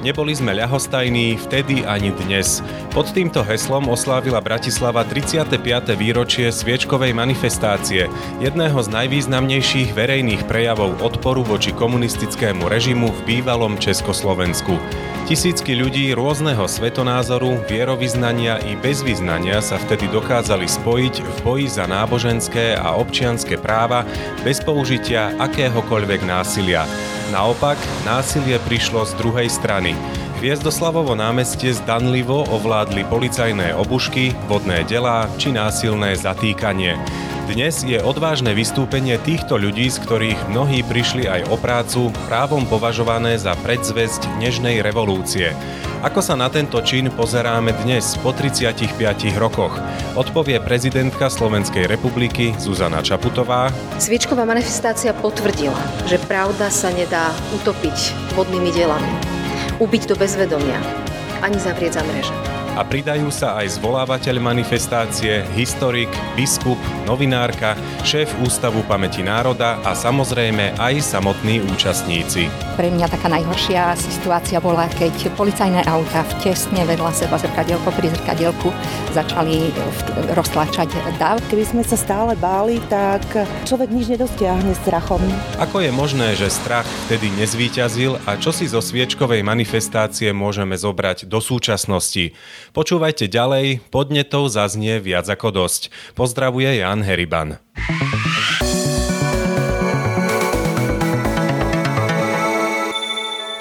Neboli sme ľahostajní vtedy ani dnes. Pod týmto heslom oslávila Bratislava 35. výročie sviečkovej manifestácie, jedného z najvýznamnejších verejných prejavov odporu voči komunistickému režimu v bývalom Československu. Tisícky ľudí rôzneho svetonázoru, vierovýznania i bezvyznania sa vtedy dokázali spojiť v boji za náboženské a občianské práva bez použitia akéhokoľvek násilia. Naopak, násilie prišlo z druhej strany. Hviezdoslavovo námestie zdanlivo ovládli policajné obušky, vodné delá či násilné zatýkanie. Dnes je odvážne vystúpenie týchto ľudí, z ktorých mnohí prišli aj o prácu, právom považované za predzvesť nežnej revolúcie. Ako sa na tento čin pozeráme dnes po 35 rokoch? Odpovie prezidentka Slovenskej republiky Zuzana Čaputová. Sviečková manifestácia potvrdila, že pravda sa nedá utopiť vodnými delami, ubiť do bezvedomia, ani zavrieť za mreže a pridajú sa aj zvolávateľ manifestácie, historik, biskup, novinárka, šéf Ústavu pamäti národa a samozrejme aj samotní účastníci. Pre mňa taká najhoršia situácia bola, keď policajné auta v tesne vedľa seba zrkadielko pri zrkadielku začali roztlačať dav. Keby sme sa stále báli, tak človek nič nedostiahne strachom. Ako je možné, že strach vtedy nezvíťazil a čo si zo sviečkovej manifestácie môžeme zobrať do súčasnosti? Počúvajte ďalej, podnetov zaznie viac ako dosť. Pozdravuje Jan Heriban.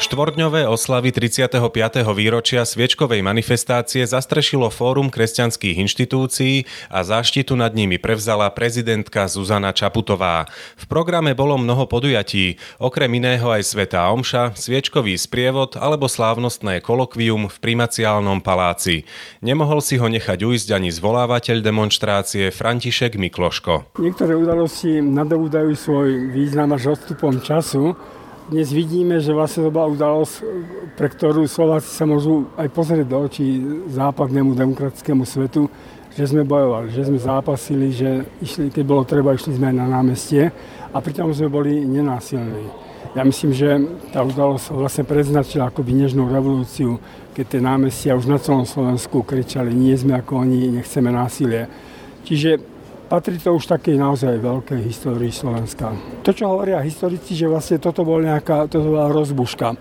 Štvordňové oslavy 35. výročia sviečkovej manifestácie zastrešilo Fórum kresťanských inštitúcií a záštitu nad nimi prevzala prezidentka Zuzana Čaputová. V programe bolo mnoho podujatí, okrem iného aj Sveta Omša, sviečkový sprievod alebo slávnostné kolokvium v primaciálnom paláci. Nemohol si ho nechať ujsť ani zvolávateľ demonstrácie František Mikloško. Niektoré udalosti nadobúdajú svoj význam až odstupom času dnes vidíme, že vlastne to bola udalosť, pre ktorú Slováci sa môžu aj pozrieť do očí západnému demokratickému svetu, že sme bojovali, že sme zápasili, že išli, keď bolo treba, išli sme aj na námestie a pritom sme boli nenásilní. Ja myslím, že tá udalosť vlastne predznačila akoby nežnú revolúciu, keď tie námestia už na celom Slovensku kričali, nie sme ako oni, nechceme násilie. Čiže Patrí to už takej naozaj veľkej histórii Slovenska. To, čo hovoria historici, že vlastne toto bola nejaká, toto bola rozbuška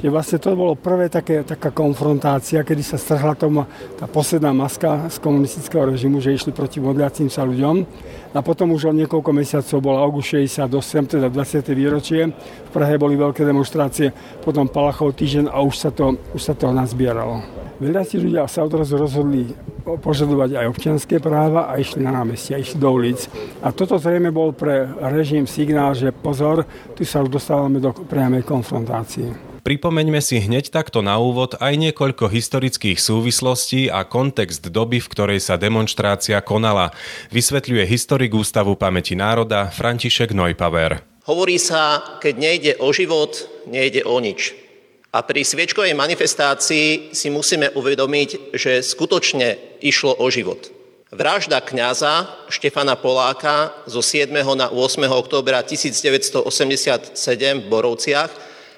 že vlastne to bolo prvé také, taká konfrontácia, kedy sa strhla tomu tá posledná maska z komunistického režimu, že išli proti modliacím sa ľuďom. A potom už o niekoľko mesiacov bol august 68, teda 20. výročie. V Prahe boli veľké demonstrácie, potom Palachov týždeň a už sa to, už sa to nazbieralo. Veľa tí ľudia sa odrazu rozhodli požadovať aj občianské práva a išli na námestia, išli do ulic. A toto zrejme bol pre režim signál, že pozor, tu sa už dostávame do priamej konfrontácie. Pripomeňme si hneď takto na úvod aj niekoľko historických súvislostí a kontext doby, v ktorej sa demonstrácia konala, vysvetľuje historik Ústavu pamäti národa František Neupaver. Hovorí sa, keď nejde o život, nejde o nič. A pri sviečkovej manifestácii si musíme uvedomiť, že skutočne išlo o život. Vražda kňaza Štefana Poláka zo 7. na 8. októbra 1987 v Borovciach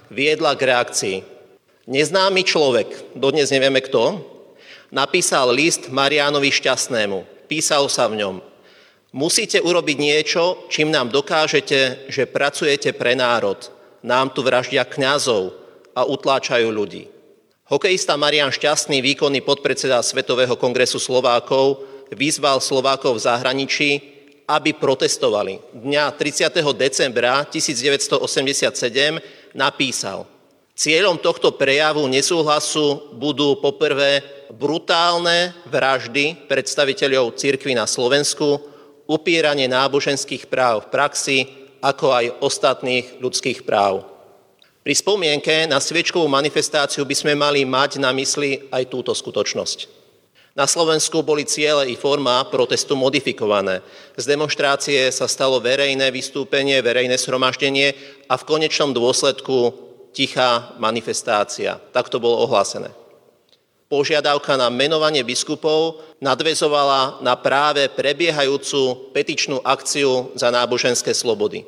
viedla k reakcii. Neznámy človek, dodnes nevieme kto, napísal list Mariánovi Šťastnému. Písal sa v ňom. Musíte urobiť niečo, čím nám dokážete, že pracujete pre národ. Nám tu vraždia kňazov, a utláčajú ľudí. Hokejista Marian Šťastný, výkonný podpredseda Svetového kongresu Slovákov, vyzval Slovákov v zahraničí, aby protestovali. Dňa 30. decembra 1987 napísal, Cieľom tohto prejavu nesúhlasu budú poprvé brutálne vraždy predstaviteľov cirkvy na Slovensku, upíranie náboženských práv v praxi, ako aj ostatných ľudských práv. Pri spomienke na sviečkovú manifestáciu by sme mali mať na mysli aj túto skutočnosť. Na Slovensku boli ciele i forma protestu modifikované. Z demonstrácie sa stalo verejné vystúpenie, verejné shromaždenie a v konečnom dôsledku tichá manifestácia. Tak to bolo ohlásené. Požiadavka na menovanie biskupov nadvezovala na práve prebiehajúcu petičnú akciu za náboženské slobody.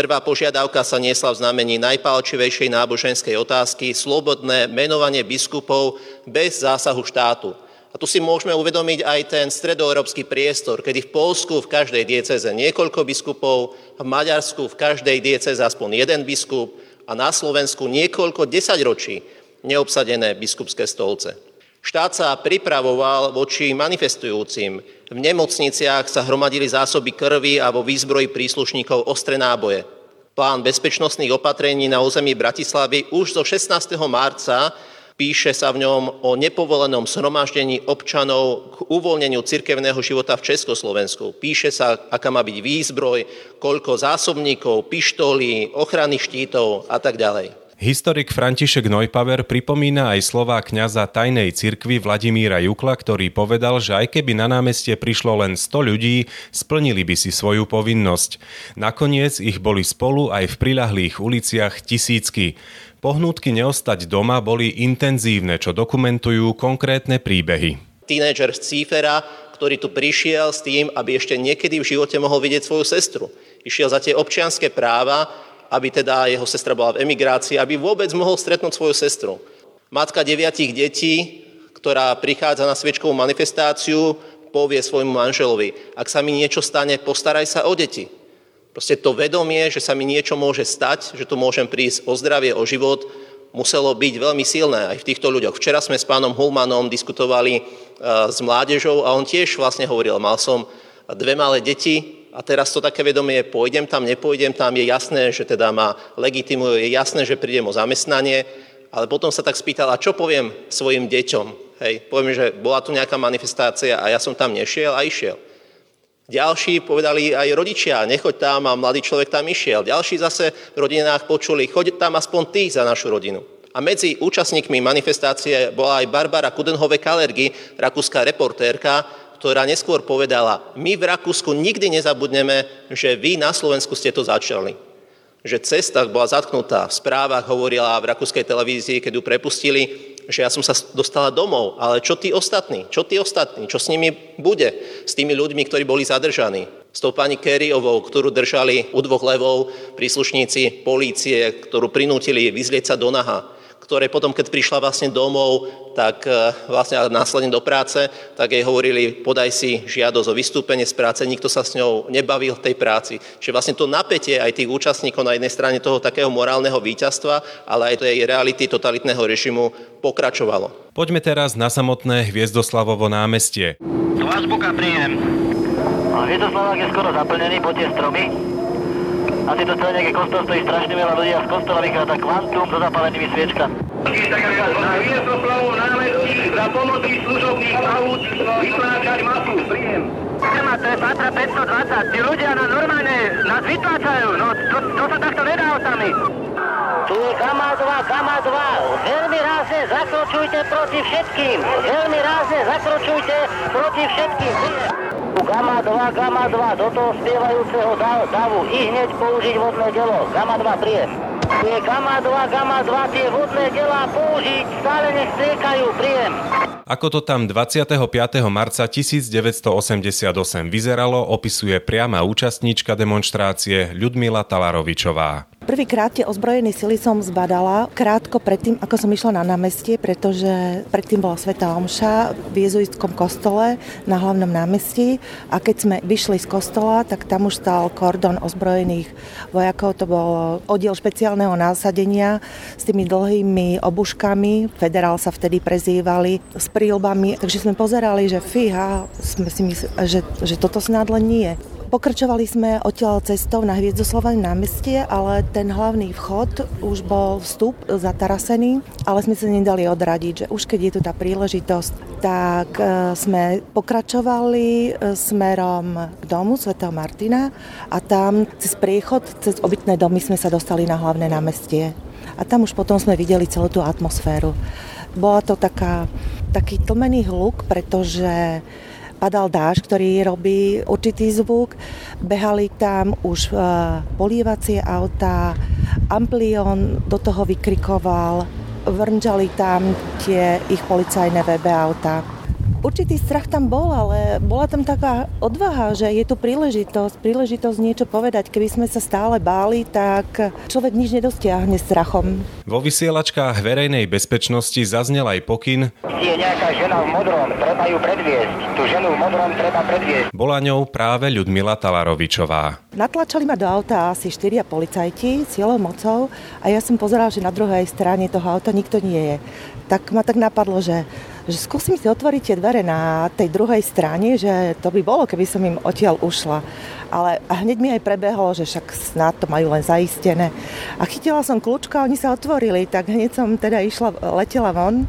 1. Prvá požiadavka sa niesla v znamení najpálčivejšej náboženskej otázky slobodné menovanie biskupov bez zásahu štátu. A tu si môžeme uvedomiť aj ten stredoeurópsky priestor, kedy v Polsku v každej dieceze niekoľko biskupov, v Maďarsku v každej dieceze aspoň jeden biskup a na Slovensku niekoľko desaťročí neobsadené biskupské stolce. Štát sa pripravoval voči manifestujúcim. V nemocniciach sa hromadili zásoby krvi a vo výzbroji príslušníkov ostré náboje. Plán bezpečnostných opatrení na území Bratislavy už zo 16. marca Píše sa v ňom o nepovolenom zhromaždení občanov k uvoľneniu cirkevného života v Československu. Píše sa, aká má byť výzbroj, koľko zásobníkov, pištolí, ochranných štítov a tak ďalej. Historik František Neupaver pripomína aj slová kňaza tajnej cirkvi Vladimíra Jukla, ktorý povedal, že aj keby na námestie prišlo len 100 ľudí, splnili by si svoju povinnosť. Nakoniec ich boli spolu aj v prilahlých uliciach tisícky. Pohnutky neostať doma boli intenzívne, čo dokumentujú konkrétne príbehy. Tínedžer z Cífera, ktorý tu prišiel s tým, aby ešte niekedy v živote mohol vidieť svoju sestru. Išiel za tie občianské práva, aby teda jeho sestra bola v emigrácii, aby vôbec mohol stretnúť svoju sestru. Matka deviatich detí, ktorá prichádza na sviečkovú manifestáciu, povie svojmu manželovi, ak sa mi niečo stane, postaraj sa o deti. Proste to vedomie, že sa mi niečo môže stať, že tu môžem prísť o zdravie, o život, muselo byť veľmi silné aj v týchto ľuďoch. Včera sme s pánom Hulmanom diskutovali e, s mládežou a on tiež vlastne hovoril, mal som dve malé deti a teraz to také vedomie, pôjdem tam, nepôjdem tam, je jasné, že teda ma legitimujú, je jasné, že prídem o zamestnanie, ale potom sa tak spýtal, a čo poviem svojim deťom? Hej, poviem, že bola tu nejaká manifestácia a ja som tam nešiel a išiel. Ďalší povedali aj rodičia, nechoď tam a mladý človek tam išiel. Ďalší zase v rodinách počuli, choď tam aspoň ty za našu rodinu. A medzi účastníkmi manifestácie bola aj Barbara Kudenhove Kalergy, rakúska reportérka, ktorá neskôr povedala, my v Rakúsku nikdy nezabudneme, že vy na Slovensku ste to začali že cesta bola zatknutá. V správach hovorila v rakúskej televízii, keď ju prepustili, že ja som sa dostala domov, ale čo tí ostatní? Čo tí ostatní? Čo s nimi bude? S tými ľuďmi, ktorí boli zadržaní? S tou pani Kerryovou, ktorú držali u dvoch levov príslušníci polície, ktorú prinútili vyzlieť sa do naha ktoré potom, keď prišla vlastne domov, tak e, vlastne následne do práce, tak jej hovorili, podaj si žiadosť o vystúpenie z práce, nikto sa s ňou nebavil v tej práci. Čiže vlastne to napätie aj tých účastníkov na jednej strane toho takého morálneho víťazstva, ale aj tej reality totalitného režimu pokračovalo. Poďme teraz na samotné Hviezdoslavovo námestie. Azbuka príjem. Hviezdoslavák je skoro zaplnený, tie stromy. A si to celé nejaký kostol stojí strašne veľa ľudí a z kostola vychádza kvantum so zapálenými sviečkami. Na Hviezdoslavov námestí za pomoci služobných aut vytláčať masu. Príjem. Firma, to je Patra 520. Tí ľudia na normálne nás vytláčajú. No, to, to sa takto nedá sami. Tu je Gama 2, Gama 2. Veľmi rázne zakročujte proti všetkým. Veľmi rázne zakročujte proti všetkým. Gama 2, Gama 2, do toho spievajúceho davu i hneď použiť vodné delo. Gama 2, príjem. Tie Gama 2, Gama 2, tie vodné delá použiť, stále nech striekajú, príjem. Ako to tam 25. marca 1988 vyzeralo, opisuje priama účastníčka demonstrácie Ľudmila Talarovičová. Prvýkrát tie ozbrojené sily som zbadala krátko predtým, ako som išla na námestie, pretože predtým bola Sveta Omša v jezuitskom kostole na hlavnom námestí a keď sme vyšli z kostola, tak tam už stal kordon ozbrojených vojakov. To bol oddiel špeciálneho násadenia s tými dlhými obuškami. Federál sa vtedy prezývali s prílbami, takže sme pozerali, že fíha, sme si mysleli, že, že toto snad len nie. Pokračovali sme odtiaľ cestou na Hviezdosloven námestie, ale ten hlavný vchod už bol vstup zatarasený, ale sme sa nedali odradiť, že už keď je tu tá príležitosť, tak e, sme pokračovali e, smerom k domu svätého Martina a tam cez priechod, cez obytné domy sme sa dostali na hlavné námestie. A tam už potom sme videli celú tú atmosféru. Bola to taká, taký tlmený hluk, pretože padal dáž, ktorý robí určitý zvuk. Behali tam už uh, polievacie auta, Amplion do toho vykrikoval, vrnčali tam tie ich policajné VB auta. Určitý strach tam bol, ale bola tam taká odvaha, že je tu príležitosť, príležitosť niečo povedať. Keby sme sa stále báli, tak človek nič nedosiahne strachom. Vo vysielačkách verejnej bezpečnosti zaznel aj pokyn. Je nejaká žena v modrom, treba ju predviesť. Tú ženu v modrom treba predviesť. Bola ňou práve Ľudmila Talarovičová. Natlačali ma do auta asi štyria policajti silou mocou a ja som pozeral, že na druhej strane toho auta nikto nie je. Tak ma tak napadlo, že že skúsim si otvoriť tie dvere na tej druhej strane, že to by bolo, keby som im odtiaľ ušla. Ale hneď mi aj prebehlo, že však snad to majú len zaistené. A chytila som kľúčka, oni sa otvorili, tak hneď som teda išla, letela von.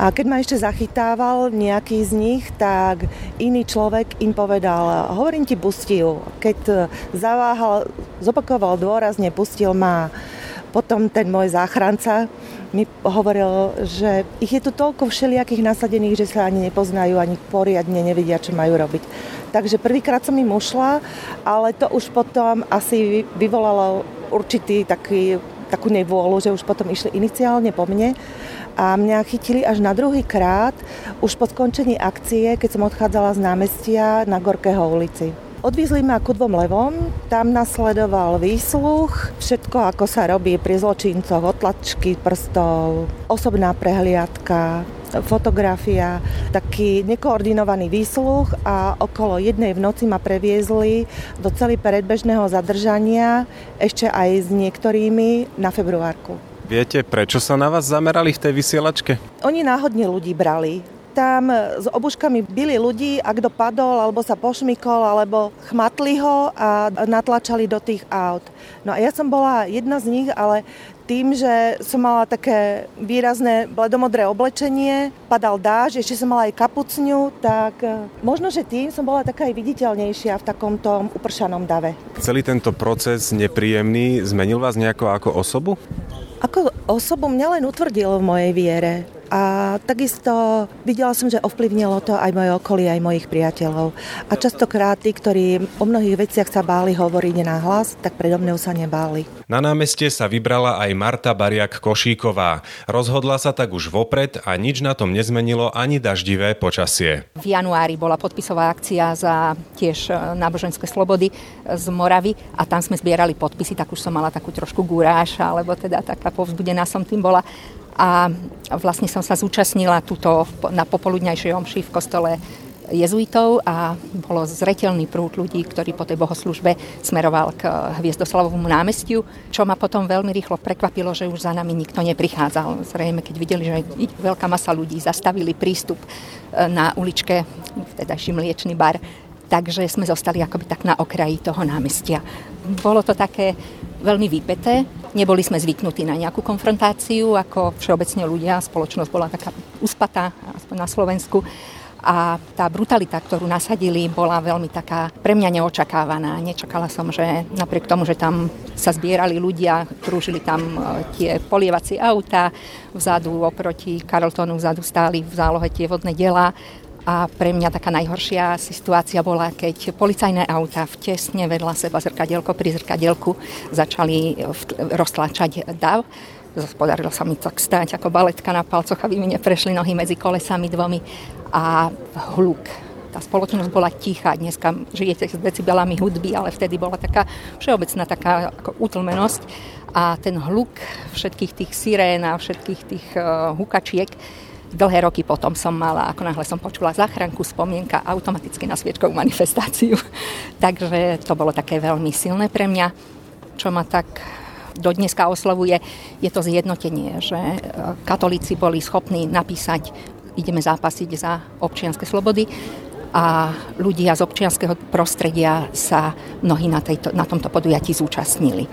A keď ma ešte zachytával nejaký z nich, tak iný človek im povedal, hovorím ti, pusti ju. Keď zaváhal, zopakoval dôrazne, pustil ma. Potom ten môj záchranca mi hovoril, že ich je tu toľko všelijakých nasadených, že sa ani nepoznajú, ani poriadne nevedia, čo majú robiť. Takže prvýkrát som im ušla, ale to už potom asi vyvolalo určitý taký, takú nevôľu, že už potom išli iniciálne po mne a mňa chytili až na druhý krát, už po skončení akcie, keď som odchádzala z námestia na Gorkého ulici. Odvízli ma ku dvom levom, tam nasledoval výsluch, všetko ako sa robí pri zločincoch, otlačky prstov, osobná prehliadka, fotografia, taký nekoordinovaný výsluch a okolo jednej v noci ma previezli do celý predbežného zadržania, ešte aj s niektorými na februárku. Viete, prečo sa na vás zamerali v tej vysielačke? Oni náhodne ľudí brali tam s obuškami byli ľudí a kto padol, alebo sa pošmykol, alebo chmatli ho a natlačali do tých aut. No a ja som bola jedna z nich, ale tým, že som mala také výrazné bledomodré oblečenie, padal dáž, ešte som mala aj kapucňu, tak e, možno, že tým som bola taká aj viditeľnejšia v takomto upršanom dave. Celý tento proces nepríjemný zmenil vás nejako ako osobu? Ako osobu mňa len utvrdil v mojej viere a takisto videla som, že ovplyvnilo to aj moje okolie, aj mojich priateľov. A častokrát tí, ktorí o mnohých veciach sa báli hovoriť hlas, tak predo mnou sa nebáli. Na námestie sa vybrala aj Marta Bariak Košíková. Rozhodla sa tak už vopred a nič na tom nezmenilo ani daždivé počasie. V januári bola podpisová akcia za tiež e, náboženské slobody z Moravy a tam sme zbierali podpisy, tak už som mala takú trošku guráž, alebo teda taká povzbudená som tým bola a vlastne som sa zúčastnila tuto na popoludňajšej omši v kostole jezuitov a bolo zretelný prúd ľudí, ktorí po tej bohoslužbe smeroval k Hviezdoslavovému námestiu, čo ma potom veľmi rýchlo prekvapilo, že už za nami nikto neprichádzal. Zrejme, keď videli, že veľká masa ľudí zastavili prístup e, na uličke, teda mliečný bar, takže sme zostali akoby tak na okraji toho námestia. Bolo to také veľmi vypeté. Neboli sme zvyknutí na nejakú konfrontáciu, ako všeobecne ľudia. Spoločnosť bola taká uspatá, aspoň na Slovensku. A tá brutalita, ktorú nasadili, bola veľmi taká pre mňa neočakávaná. Nečakala som, že napriek tomu, že tam sa zbierali ľudia, krúžili tam e, tie polievacie auta, vzadu oproti Carltonu vzadu stáli v zálohe tie vodné diela a pre mňa taká najhoršia situácia bola, keď policajné auta tesne vedľa seba zrkadielko pri zrkadielku začali roztláčať dav. Podarilo sa mi tak stáť ako baletka na palcoch, aby mi neprešli nohy medzi kolesami dvomi a hluk tá spoločnosť bola tichá. Dneska žijete s decibelami hudby, ale vtedy bola taká všeobecná taká ako utlmenosť a ten hluk všetkých tých sirén a všetkých tých uh, hukačiek Dlhé roky potom som mala, ako náhle som počula záchranku, spomienka automaticky na sviečkovú manifestáciu. Takže to bolo také veľmi silné pre mňa, čo ma tak do dneska oslovuje, je to zjednotenie, že e, katolíci boli schopní napísať ideme zápasiť za občianske slobody a ľudia z občianského prostredia sa mnohí na, tejto, na tomto podujatí zúčastnili.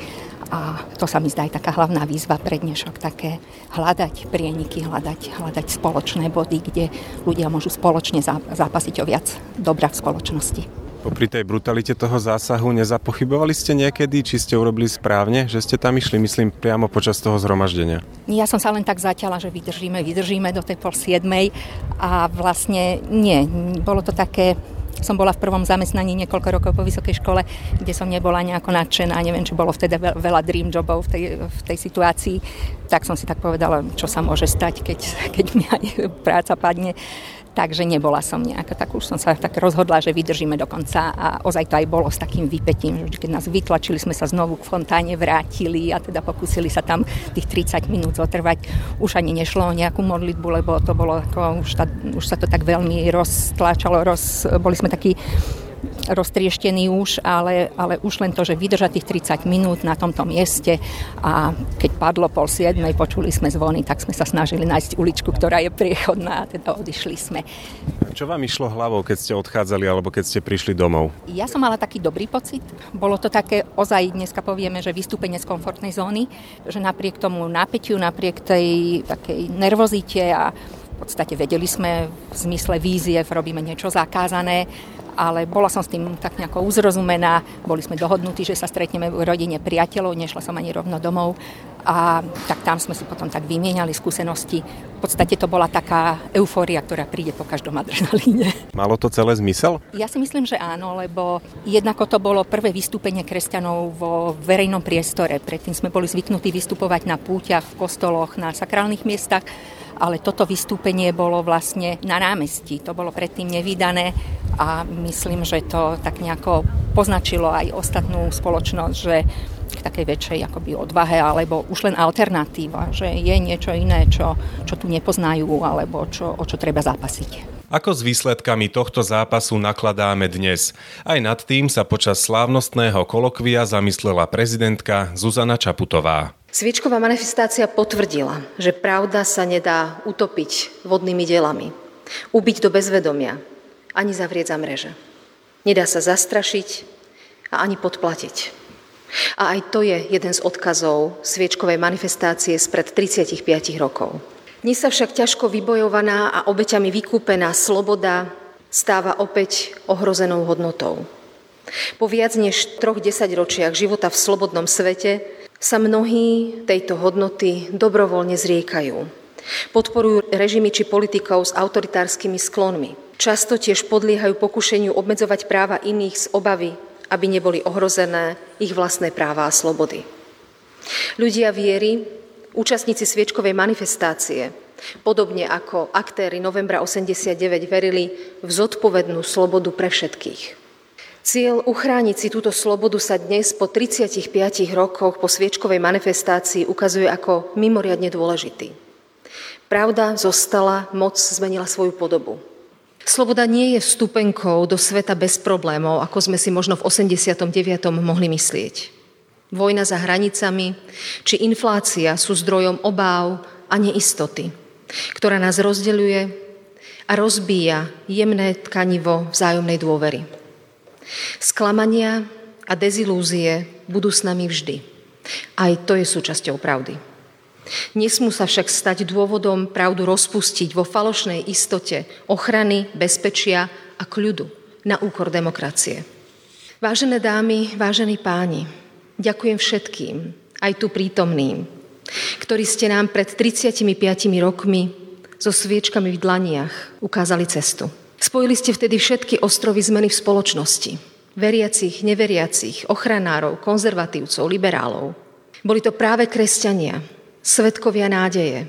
A to sa mi zdá aj taká hlavná výzva pre dnešok, také hľadať prieniky, hľadať, hľadať spoločné body, kde ľudia môžu spoločne zápasiť o viac dobra v spoločnosti. Popri tej brutalite toho zásahu nezapochybovali ste niekedy, či ste urobili správne, že ste tam išli, myslím, priamo počas toho zhromaždenia? Ja som sa len tak zaťala, že vydržíme, vydržíme do tej pol siedmej a vlastne nie, bolo to také som bola v prvom zamestnaní niekoľko rokov po vysokej škole, kde som nebola nejako nadšená, neviem, či bolo vtedy veľa dream jobov v tej, v tej situácii, tak som si tak povedala, čo sa môže stať, keď, keď mi aj práca padne Takže nebola som nejaká, tak už som sa tak rozhodla, že vydržíme do konca a ozaj to aj bolo s takým vypetím, že keď nás vytlačili, sme sa znovu k fontáne vrátili a teda pokúsili sa tam tých 30 minút zotrvať. Už ani nešlo o nejakú modlitbu, lebo to bolo ako, už, tá, už sa to tak veľmi roztláčalo, roz, boli sme takí roztrieštený už, ale, ale už len to, že vydržať tých 30 minút na tomto mieste a keď padlo pol siedmej, počuli sme zvony, tak sme sa snažili nájsť uličku, ktorá je priechodná a teda odišli sme. Čo vám išlo hlavou, keď ste odchádzali alebo keď ste prišli domov? Ja som mala taký dobrý pocit. Bolo to také, ozaj dneska povieme, že vystúpenie z komfortnej zóny, že napriek tomu napätiu, napriek tej takej nervozite a v podstate vedeli sme v zmysle vízie, robíme niečo zakázané, ale bola som s tým tak nejako uzrozumená. Boli sme dohodnutí, že sa stretneme v rodine priateľov, nešla som ani rovno domov a tak tam sme si potom tak vymieniali skúsenosti. V podstate to bola taká eufória, ktorá príde po každom adrenalíne. Malo to celé zmysel? Ja si myslím, že áno, lebo jednako to bolo prvé vystúpenie kresťanov vo verejnom priestore. Predtým sme boli zvyknutí vystupovať na púťach, v kostoloch, na sakrálnych miestach ale toto vystúpenie bolo vlastne na námestí. To bolo predtým nevydané a myslím, že to tak nejako poznačilo aj ostatnú spoločnosť, že k takej väčšej akoby odvahe, alebo už len alternatíva, že je niečo iné, čo, čo tu nepoznajú, alebo čo, o čo treba zápasiť. Ako s výsledkami tohto zápasu nakladáme dnes? Aj nad tým sa počas slávnostného kolokvia zamyslela prezidentka Zuzana Čaputová. Sviečková manifestácia potvrdila, že pravda sa nedá utopiť vodnými delami, ubiť do bezvedomia, ani zavrieť za mreže. Nedá sa zastrašiť a ani podplatiť. A aj to je jeden z odkazov sviečkovej manifestácie spred 35 rokov. Dnes sa však ťažko vybojovaná a obeťami vykúpená sloboda stáva opäť ohrozenou hodnotou. Po viac než troch desaťročiach života v slobodnom svete sa mnohí tejto hodnoty dobrovoľne zriekajú. Podporujú režimy či politikov s autoritárskymi sklonmi. Často tiež podliehajú pokušeniu obmedzovať práva iných z obavy, aby neboli ohrozené ich vlastné práva a slobody. Ľudia viery, účastníci sviečkovej manifestácie, podobne ako aktéry novembra 89 verili v zodpovednú slobodu pre všetkých. Cieľ uchrániť si túto slobodu sa dnes po 35 rokoch po sviečkovej manifestácii ukazuje ako mimoriadne dôležitý. Pravda zostala, moc zmenila svoju podobu. Sloboda nie je vstupenkou do sveta bez problémov, ako sme si možno v 89. mohli myslieť. Vojna za hranicami či inflácia sú zdrojom obáv a neistoty, ktorá nás rozdeľuje a rozbíja jemné tkanivo vzájomnej dôvery. Sklamania a dezilúzie budú s nami vždy. Aj to je súčasťou pravdy. Nesmú sa však stať dôvodom pravdu rozpustiť vo falošnej istote ochrany, bezpečia a kľudu na úkor demokracie. Vážené dámy, vážení páni, ďakujem všetkým, aj tu prítomným, ktorí ste nám pred 35 rokmi so sviečkami v dlaniach ukázali cestu. Spojili ste vtedy všetky ostrovy zmeny v spoločnosti. Veriacich, neveriacich, ochranárov, konzervatívcov, liberálov. Boli to práve kresťania, svetkovia nádeje,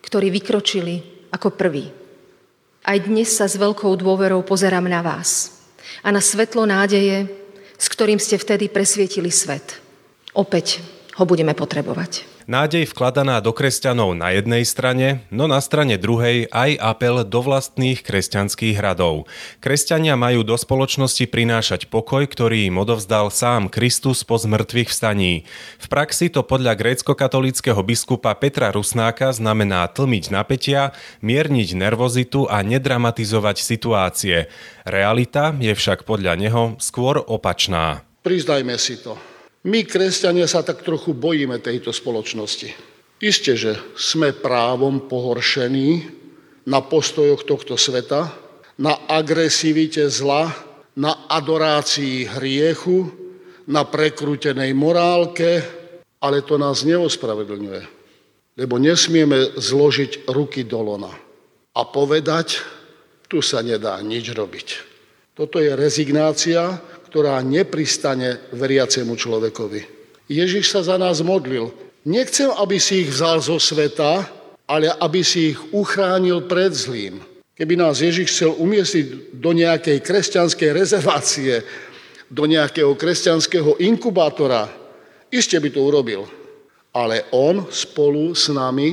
ktorí vykročili ako prví. Aj dnes sa s veľkou dôverou pozerám na vás a na svetlo nádeje, s ktorým ste vtedy presvietili svet. Opäť ho budeme potrebovať. Nádej vkladaná do kresťanov na jednej strane, no na strane druhej aj apel do vlastných kresťanských hradov. Kresťania majú do spoločnosti prinášať pokoj, ktorý im odovzdal sám Kristus po zmrtvých vstaní. V praxi to podľa grécko-katolického biskupa Petra Rusnáka znamená tlmiť napätia, mierniť nervozitu a nedramatizovať situácie. Realita je však podľa neho skôr opačná. Priznajme si to. My, kresťania, sa tak trochu bojíme tejto spoločnosti. Isté, že sme právom pohoršení na postojoch tohto sveta, na agresivite zla, na adorácii hriechu, na prekrútenej morálke, ale to nás neospravedlňuje. Lebo nesmieme zložiť ruky do lona a povedať, tu sa nedá nič robiť. Toto je rezignácia, ktorá nepristane veriacemu človekovi. Ježiš sa za nás modlil. Nechcem, aby si ich vzal zo sveta, ale aby si ich uchránil pred zlým. Keby nás Ježiš chcel umiestniť do nejakej kresťanskej rezervácie, do nejakého kresťanského inkubátora, iste by to urobil. Ale on spolu s nami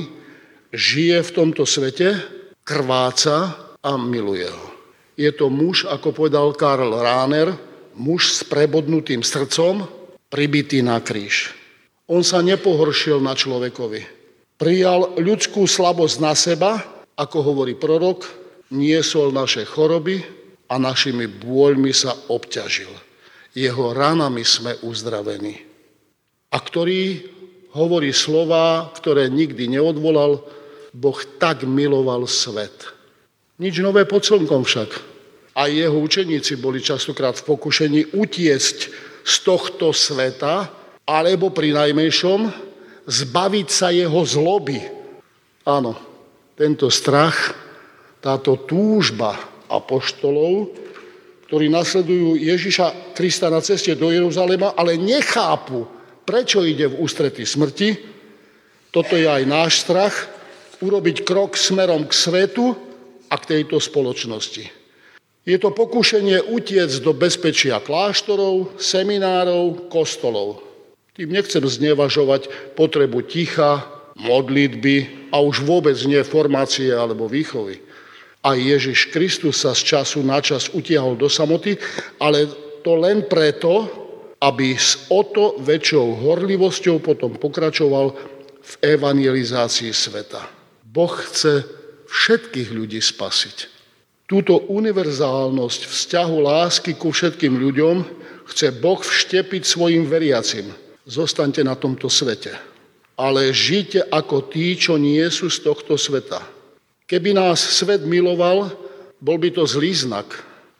žije v tomto svete, krváca a miluje ho. Je to muž, ako povedal Karl Rahner, muž s prebodnutým srdcom, pribitý na kríž. On sa nepohoršil na človekovi. Prijal ľudskú slabosť na seba, ako hovorí prorok, niesol naše choroby a našimi bôľmi sa obťažil. Jeho ranami sme uzdravení. A ktorý hovorí slova, ktoré nikdy neodvolal, Boh tak miloval svet. Nič nové pod slnkom však. A jeho učeníci boli častokrát v pokušení utiesť z tohto sveta, alebo pri najmenšom zbaviť sa jeho zloby. Áno, tento strach táto túžba apoštolov, ktorí nasledujú Ježiša Krista na ceste do Jeruzalema, ale nechápu, prečo ide v ústrety smrti. Toto je aj náš strach, urobiť krok smerom k svetu a k tejto spoločnosti. Je to pokúšenie utiec do bezpečia kláštorov, seminárov, kostolov. Tým nechcem znevažovať potrebu ticha, modlitby a už vôbec nie formácie alebo výchovy. A Ježiš Kristus sa z času na čas utiahol do samoty, ale to len preto, aby s o to väčšou horlivosťou potom pokračoval v evangelizácii sveta. Boh chce všetkých ľudí spasiť. Túto univerzálnosť vzťahu lásky ku všetkým ľuďom chce Boh vštepiť svojim veriacim. Zostaňte na tomto svete. Ale žite ako tí, čo nie sú z tohto sveta. Keby nás svet miloval, bol by to zlý znak.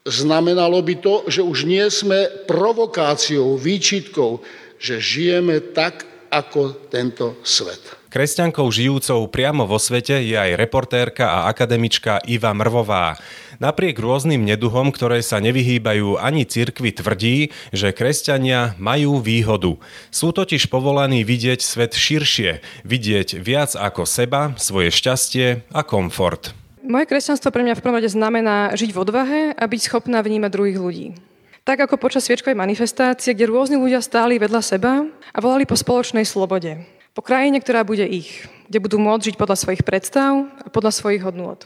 Znamenalo by to, že už nie sme provokáciou, výčitkou, že žijeme tak, ako tento svet. Kresťankou žijúcou priamo vo svete je aj reportérka a akademička Iva Mrvová. Napriek rôznym neduhom, ktoré sa nevyhýbajú ani cirkvi, tvrdí, že kresťania majú výhodu. Sú totiž povolaní vidieť svet širšie, vidieť viac ako seba, svoje šťastie a komfort. Moje kresťanstvo pre mňa v prvom rade znamená žiť v odvahe a byť schopná vnímať druhých ľudí. Tak ako počas sviečkovej manifestácie, kde rôzni ľudia stáli vedľa seba a volali po spoločnej slobode. Po krajine, ktorá bude ich, kde budú môcť žiť podľa svojich predstav a podľa svojich hodnôt.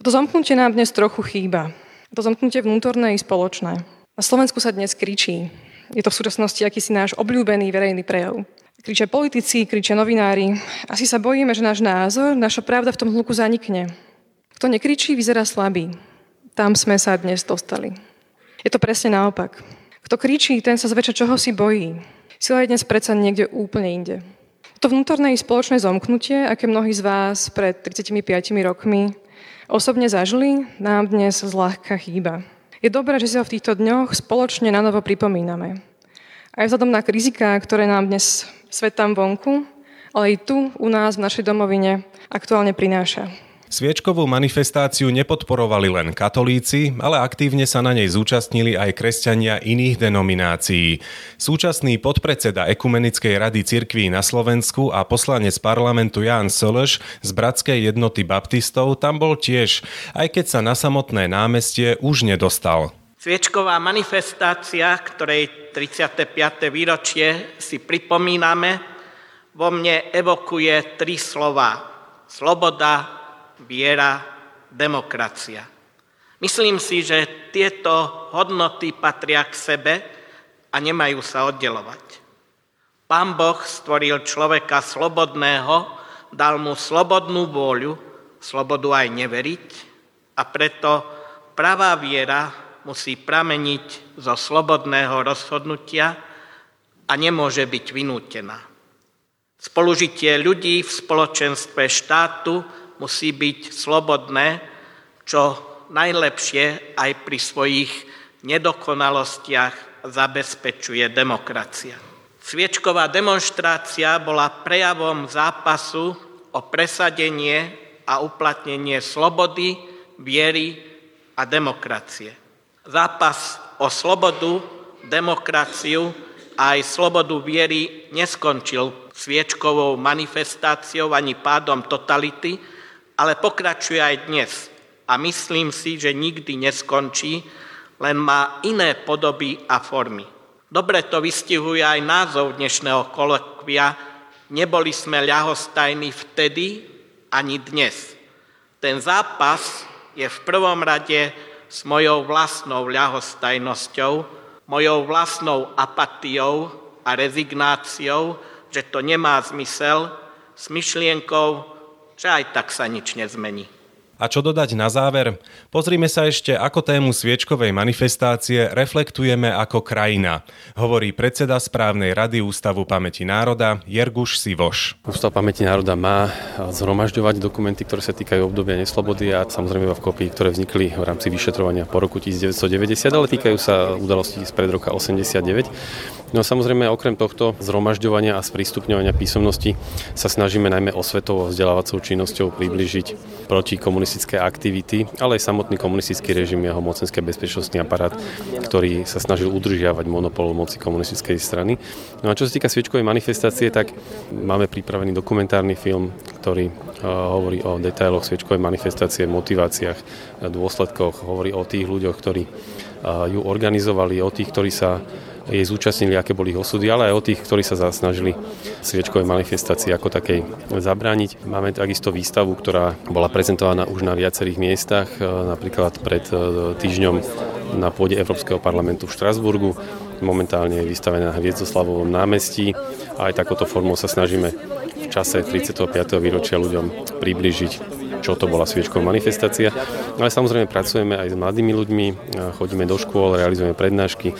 To zomknutie nám dnes trochu chýba. To zomknutie vnútorné i spoločné. Na Slovensku sa dnes kričí. Je to v súčasnosti akýsi náš obľúbený verejný prejav. Kričia politici, kričia novinári. Asi sa bojíme, že náš názor, naša pravda v tom hluku zanikne. Kto nekričí, vyzerá slabý. Tam sme sa dnes dostali. Je to presne naopak. Kto kričí, ten sa zväčša čoho si bojí. Sila je dnes predsa niekde úplne inde. To vnútorné i spoločné zomknutie, aké mnohí z vás pred 35 rokmi osobne zažili, nám dnes zľahka chýba. Je dobré, že si ho v týchto dňoch spoločne na novo pripomíname. Aj vzhľadom na riziká, ktoré nám dnes svet tam vonku, ale i tu u nás v našej domovine aktuálne prináša. Sviečkovú manifestáciu nepodporovali len katolíci, ale aktívne sa na nej zúčastnili aj kresťania iných denominácií. Súčasný podpredseda Ekumenickej rady cirkví na Slovensku a poslanec parlamentu Ján Soleš z Bratskej jednoty baptistov tam bol tiež, aj keď sa na samotné námestie už nedostal. Sviečková manifestácia, ktorej 35. výročie si pripomíname, vo mne evokuje tri slova. Sloboda, viera, demokracia. Myslím si, že tieto hodnoty patria k sebe a nemajú sa oddelovať. Pán Boh stvoril človeka slobodného, dal mu slobodnú vôľu, slobodu aj neveriť a preto pravá viera musí prameniť zo slobodného rozhodnutia a nemôže byť vynútená. Spolužitie ľudí v spoločenstve štátu musí byť slobodné, čo najlepšie aj pri svojich nedokonalostiach zabezpečuje demokracia. Sviečková demonstrácia bola prejavom zápasu o presadenie a uplatnenie slobody, viery a demokracie. Zápas o slobodu, demokraciu a aj slobodu viery neskončil sviečkovou manifestáciou ani pádom totality, ale pokračuje aj dnes. a myslím si, že nikdy neskončí, len má iné podoby a formy. Dobre to vystihuje aj názov dnešného kolokvia Neboli sme ľahostajní vtedy ani dnes. Ten zápas je v prvom rade s mojou vlastnou ľahostajnosťou, mojou vlastnou apatiou a rezignáciou, že to nemá zmysel, s myšlienkou, že aj tak sa nič nezmení. A čo dodať na záver? Pozrime sa ešte, ako tému sviečkovej manifestácie reflektujeme ako krajina, hovorí predseda správnej rady Ústavu pamäti národa Jerguš Sivoš. Ústav pamäti národa má zhromažďovať dokumenty, ktoré sa týkajú obdobia neslobody a samozrejme v kopii, ktoré vznikli v rámci vyšetrovania po roku 1990, ale týkajú sa udalostí spred roka 89. No samozrejme, okrem tohto zhromažďovania a sprístupňovania písomnosti sa snažíme najmä osvetovo vzdelávacou činnosťou približiť proti komunistické aktivity, ale aj samotný komunistický režim, jeho mocenský bezpečnostný aparát, ktorý sa snažil udržiavať monopol moci komunistickej strany. No a čo sa týka sviečkovej manifestácie, tak máme pripravený dokumentárny film, ktorý hovorí o detailoch sviečkovej manifestácie, motiváciách, dôsledkoch, hovorí o tých ľuďoch, ktorí ju organizovali, o tých, ktorí sa jej zúčastnili, aké boli ich osudy, ale aj o tých, ktorí sa zasnažili sviečkovej manifestácii ako takej zabrániť. Máme takisto výstavu, ktorá bola prezentovaná už na viacerých miestach, e, napríklad pred e, týždňom na pôde Európskeho parlamentu v Štrasburgu. Momentálne je vystavená na Hviezdoslavovom námestí a aj takouto formou sa snažíme v čase 35. výročia ľuďom približiť čo to bola sviečková manifestácia. Ale samozrejme pracujeme aj s mladými ľuďmi, chodíme do škôl, realizujeme prednášky.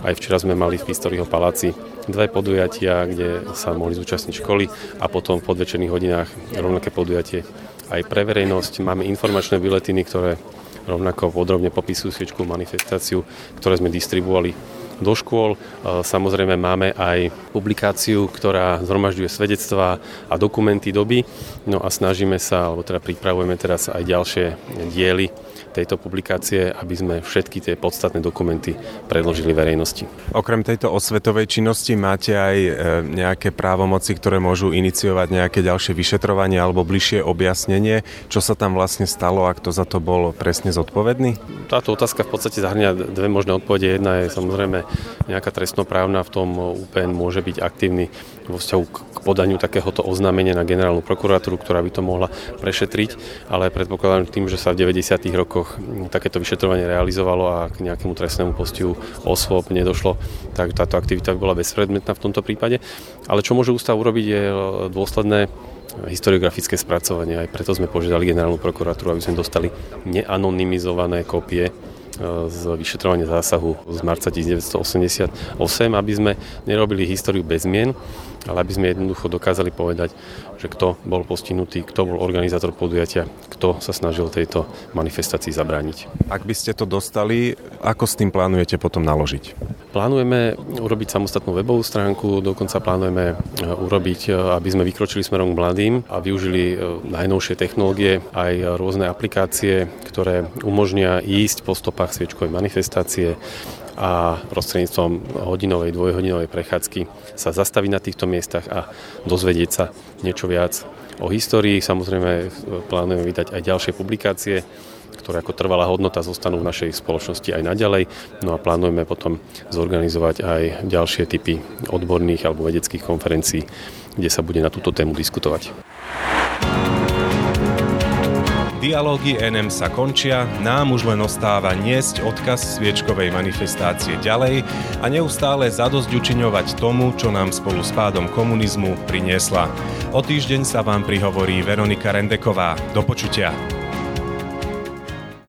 Aj včera sme mali v Pistoriho paláci dve podujatia, kde sa mohli zúčastniť školy a potom v podvečerných hodinách rovnaké podujatie aj pre verejnosť. Máme informačné biletiny, ktoré rovnako podrobne popisujú sviečkovú manifestáciu, ktoré sme distribuovali do škôl. Samozrejme máme aj publikáciu, ktorá zhromažďuje svedectvá a dokumenty doby. No a snažíme sa, alebo teda pripravujeme teraz aj ďalšie diely tejto publikácie, aby sme všetky tie podstatné dokumenty predložili verejnosti. Okrem tejto osvetovej činnosti máte aj e, nejaké právomoci, ktoré môžu iniciovať nejaké ďalšie vyšetrovanie alebo bližšie objasnenie, čo sa tam vlastne stalo a kto za to bol presne zodpovedný? Táto otázka v podstate zahrňa dve možné odpovede. Jedna je samozrejme nejaká trestnoprávna, v tom UPN môže byť aktívny vo vzťahu k podaniu takéhoto oznámenia na generálnu prokuratúru, ktorá by to mohla prešetriť, ale predpokladám tým, že sa v 90. rokoch takéto vyšetrovanie realizovalo a k nejakému trestnému postihu osôb nedošlo, tak táto aktivita by bola bezpredmetná v tomto prípade. Ale čo môže ústav urobiť je dôsledné historiografické spracovanie. Aj preto sme požiadali generálnu prokuratúru, aby sme dostali neanonymizované kopie z vyšetrovania zásahu z marca 1988, aby sme nerobili históriu bez zmien, ale aby sme jednoducho dokázali povedať, že kto bol postihnutý, kto bol organizátor podujatia, kto sa snažil tejto manifestácii zabrániť. Ak by ste to dostali, ako s tým plánujete potom naložiť? Plánujeme urobiť samostatnú webovú stránku, dokonca plánujeme e, urobiť, e, aby sme vykročili smerom k mladým a využili e, najnovšie technológie, aj rôzne aplikácie, ktoré umožnia ísť po stopách sviečkovej manifestácie, a prostredníctvom hodinovej, dvojhodinovej prechádzky sa zastaviť na týchto miestach a dozvedieť sa niečo viac o histórii. Samozrejme plánujeme vydať aj ďalšie publikácie, ktoré ako trvalá hodnota zostanú v našej spoločnosti aj naďalej. No a plánujeme potom zorganizovať aj ďalšie typy odborných alebo vedeckých konferencií, kde sa bude na túto tému diskutovať. Dialógy NM sa končia, nám už len ostáva niesť odkaz sviečkovej manifestácie ďalej a neustále zadosťučiňovať tomu, čo nám spolu s pádom komunizmu priniesla. O týždeň sa vám prihovorí Veronika Rendeková. Do počutia.